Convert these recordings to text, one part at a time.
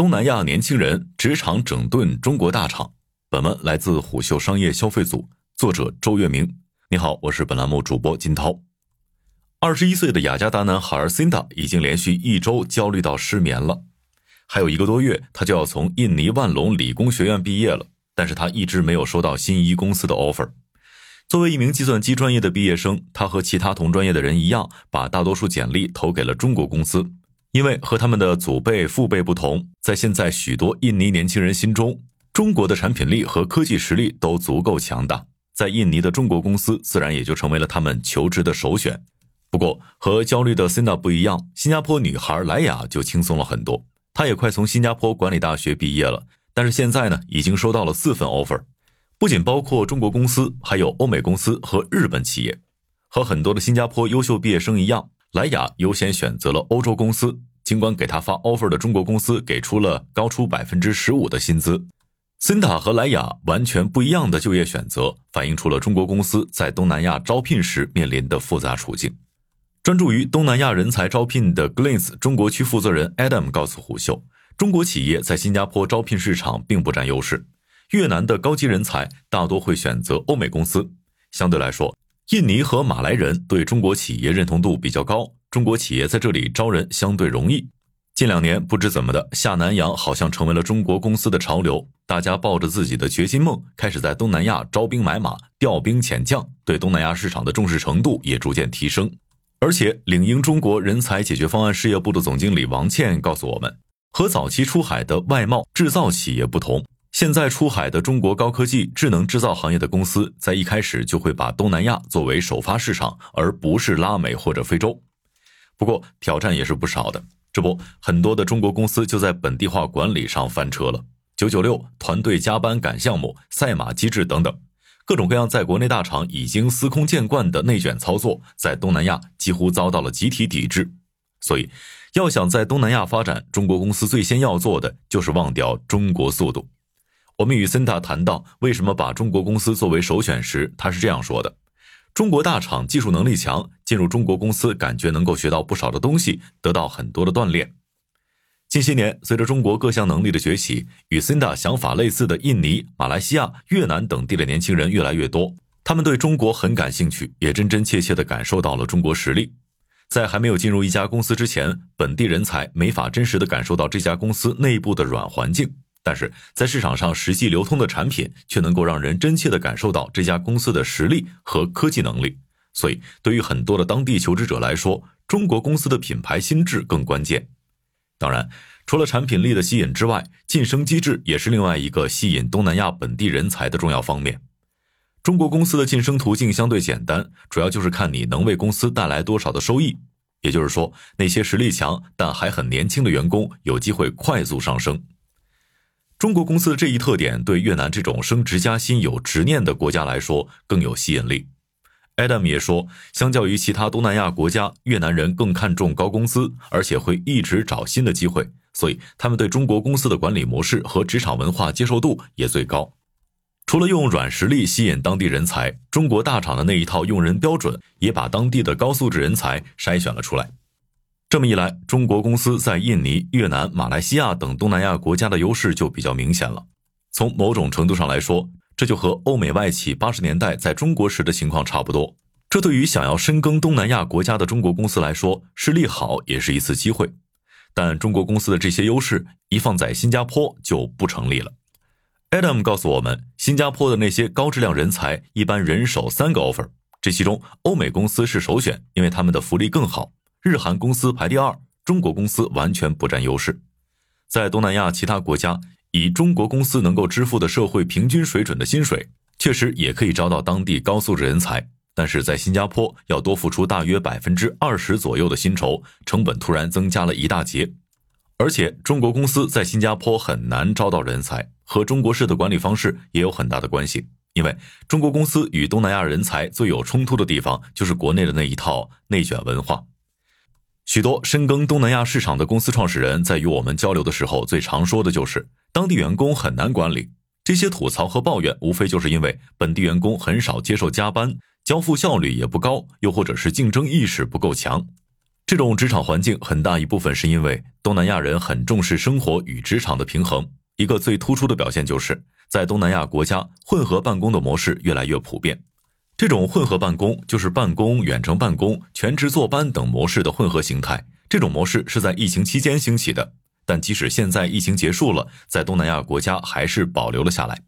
东南亚年轻人职场整顿中国大厂。本文来自虎嗅商业消费组，作者周月明。你好，我是本栏目主播金涛。二十一岁的雅加达男孩 Cinda 已经连续一周焦虑到失眠了。还有一个多月，他就要从印尼万隆理工学院毕业了，但是他一直没有收到心仪公司的 offer。作为一名计算机专业的毕业生，他和其他同专业的人一样，把大多数简历投给了中国公司。因为和他们的祖辈、父辈不同，在现在许多印尼年轻人心中，中国的产品力和科技实力都足够强大，在印尼的中国公司自然也就成为了他们求职的首选。不过，和焦虑的 Cinda 不一样，新加坡女孩莱雅就轻松了很多。她也快从新加坡管理大学毕业了，但是现在呢，已经收到了四份 offer。不仅包括中国公司，还有欧美公司和日本企业。和很多的新加坡优秀毕业生一样，莱雅优先选择了欧洲公司。尽管给他发 offer 的中国公司给出了高出百分之十五的薪资，森塔和莱雅完全不一样的就业选择，反映出了中国公司在东南亚招聘时面临的复杂处境。专注于东南亚人才招聘的 Glance 中国区负责人 Adam 告诉虎嗅，中国企业在新加坡招聘市场并不占优势。越南的高级人才大多会选择欧美公司，相对来说，印尼和马来人对中国企业认同度比较高，中国企业在这里招人相对容易。近两年不知怎么的，下南洋好像成为了中国公司的潮流，大家抱着自己的掘金梦，开始在东南亚招兵买马、调兵遣将，对东南亚市场的重视程度也逐渐提升。而且，领英中国人才解决方案事业部的总经理王倩告诉我们，和早期出海的外贸制造企业不同。现在出海的中国高科技、智能制造行业的公司，在一开始就会把东南亚作为首发市场，而不是拉美或者非洲。不过挑战也是不少的。这不，很多的中国公司就在本地化管理上翻车了。九九六、团队加班赶项目、赛马机制等等，各种各样在国内大厂已经司空见惯的内卷操作，在东南亚几乎遭到了集体抵制。所以，要想在东南亚发展，中国公司最先要做的就是忘掉中国速度。我们与森塔谈到为什么把中国公司作为首选时，他是这样说的：“中国大厂技术能力强，进入中国公司感觉能够学到不少的东西，得到很多的锻炼。”近些年，随着中国各项能力的崛起，与森塔想法类似的印尼、马来西亚、越南等地的年轻人越来越多，他们对中国很感兴趣，也真真切切地感受到了中国实力。在还没有进入一家公司之前，本地人才没法真实地感受到这家公司内部的软环境。但是在市场上实际流通的产品，却能够让人真切地感受到这家公司的实力和科技能力。所以，对于很多的当地求职者来说，中国公司的品牌心智更关键。当然，除了产品力的吸引之外，晋升机制也是另外一个吸引东南亚本地人才的重要方面。中国公司的晋升途径相对简单，主要就是看你能为公司带来多少的收益。也就是说，那些实力强但还很年轻的员工，有机会快速上升。中国公司的这一特点，对越南这种升职加薪有执念的国家来说更有吸引力。Adam 也说，相较于其他东南亚国家，越南人更看重高工资，而且会一直找新的机会，所以他们对中国公司的管理模式和职场文化接受度也最高。除了用软实力吸引当地人才，中国大厂的那一套用人标准，也把当地的高素质人才筛选了出来。这么一来，中国公司在印尼、越南、马来西亚等东南亚国家的优势就比较明显了。从某种程度上来说，这就和欧美外企八十年代在中国时的情况差不多。这对于想要深耕东南亚国家的中国公司来说，是利好，也是一次机会。但中国公司的这些优势一放在新加坡就不成立了。Adam 告诉我们，新加坡的那些高质量人才一般人手三个 offer，这其中欧美公司是首选，因为他们的福利更好。日韩公司排第二，中国公司完全不占优势。在东南亚其他国家，以中国公司能够支付的社会平均水准的薪水，确实也可以招到当地高素质人才。但是在新加坡，要多付出大约百分之二十左右的薪酬，成本突然增加了一大截。而且，中国公司在新加坡很难招到人才，和中国式的管理方式也有很大的关系。因为中国公司与东南亚人才最有冲突的地方，就是国内的那一套内卷文化。许多深耕东南亚市场的公司创始人在与我们交流的时候，最常说的就是当地员工很难管理。这些吐槽和抱怨，无非就是因为本地员工很少接受加班，交付效率也不高，又或者是竞争意识不够强。这种职场环境很大一部分是因为东南亚人很重视生活与职场的平衡。一个最突出的表现就是，在东南亚国家，混合办公的模式越来越普遍。这种混合办公就是办公、远程办公、全职坐班等模式的混合形态。这种模式是在疫情期间兴起的，但即使现在疫情结束了，在东南亚国家还是保留了下来。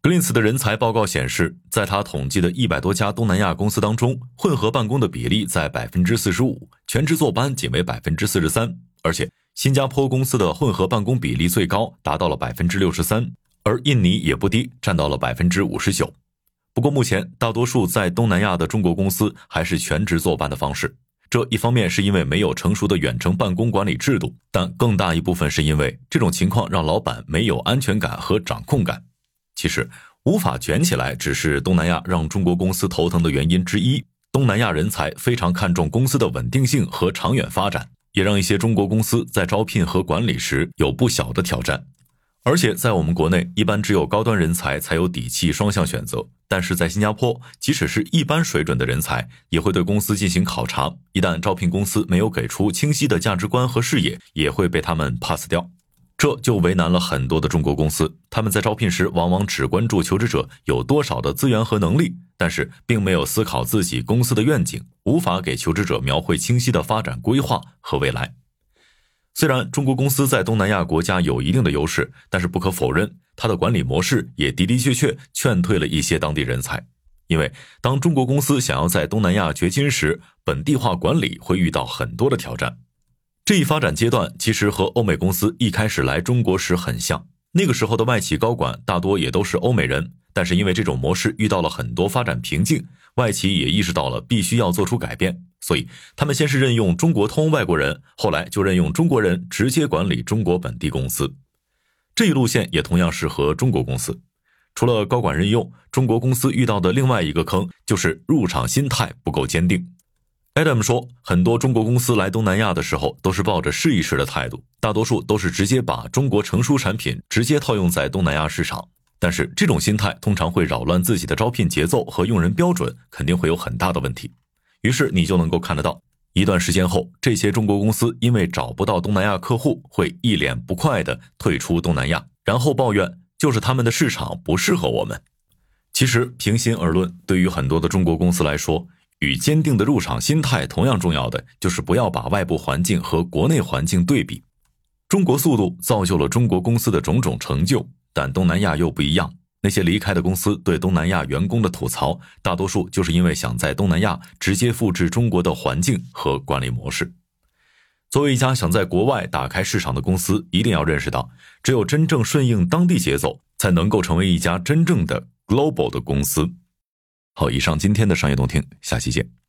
格林斯的人才报告显示，在他统计的一百多家东南亚公司当中，混合办公的比例在百分之四十五，全职坐班仅为百分之四十三。而且，新加坡公司的混合办公比例最高，达到了百分之六十三，而印尼也不低，占到了百分之五十九。不过，目前大多数在东南亚的中国公司还是全职坐班的方式。这一方面是因为没有成熟的远程办公管理制度，但更大一部分是因为这种情况让老板没有安全感和掌控感。其实无法卷起来，只是东南亚让中国公司头疼的原因之一。东南亚人才非常看重公司的稳定性和长远发展，也让一些中国公司在招聘和管理时有不小的挑战。而且在我们国内，一般只有高端人才才有底气双向选择，但是在新加坡，即使是一般水准的人才，也会对公司进行考察。一旦招聘公司没有给出清晰的价值观和视野，也会被他们 pass 掉。这就为难了很多的中国公司，他们在招聘时往往只关注求职者有多少的资源和能力，但是并没有思考自己公司的愿景，无法给求职者描绘清晰的发展规划和未来。虽然中国公司在东南亚国家有一定的优势，但是不可否认，它的管理模式也的的确确劝退了一些当地人才。因为当中国公司想要在东南亚掘金时，本地化管理会遇到很多的挑战。这一发展阶段其实和欧美公司一开始来中国时很像，那个时候的外企高管大多也都是欧美人，但是因为这种模式遇到了很多发展瓶颈，外企也意识到了必须要做出改变，所以他们先是任用中国通外国人，后来就任用中国人直接管理中国本地公司。这一路线也同样适合中国公司。除了高管任用，中国公司遇到的另外一个坑就是入场心态不够坚定。Adam 说，很多中国公司来东南亚的时候都是抱着试一试的态度，大多数都是直接把中国成熟产品直接套用在东南亚市场。但是这种心态通常会扰乱自己的招聘节奏和用人标准，肯定会有很大的问题。于是你就能够看得到，一段时间后，这些中国公司因为找不到东南亚客户，会一脸不快的退出东南亚，然后抱怨就是他们的市场不适合我们。其实平心而论，对于很多的中国公司来说，与坚定的入场心态同样重要的，就是不要把外部环境和国内环境对比。中国速度造就了中国公司的种种成就，但东南亚又不一样。那些离开的公司对东南亚员工的吐槽，大多数就是因为想在东南亚直接复制中国的环境和管理模式。作为一家想在国外打开市场的公司，一定要认识到，只有真正顺应当地节奏，才能够成为一家真正的 global 的公司。好，以上今天的商业动听，下期见。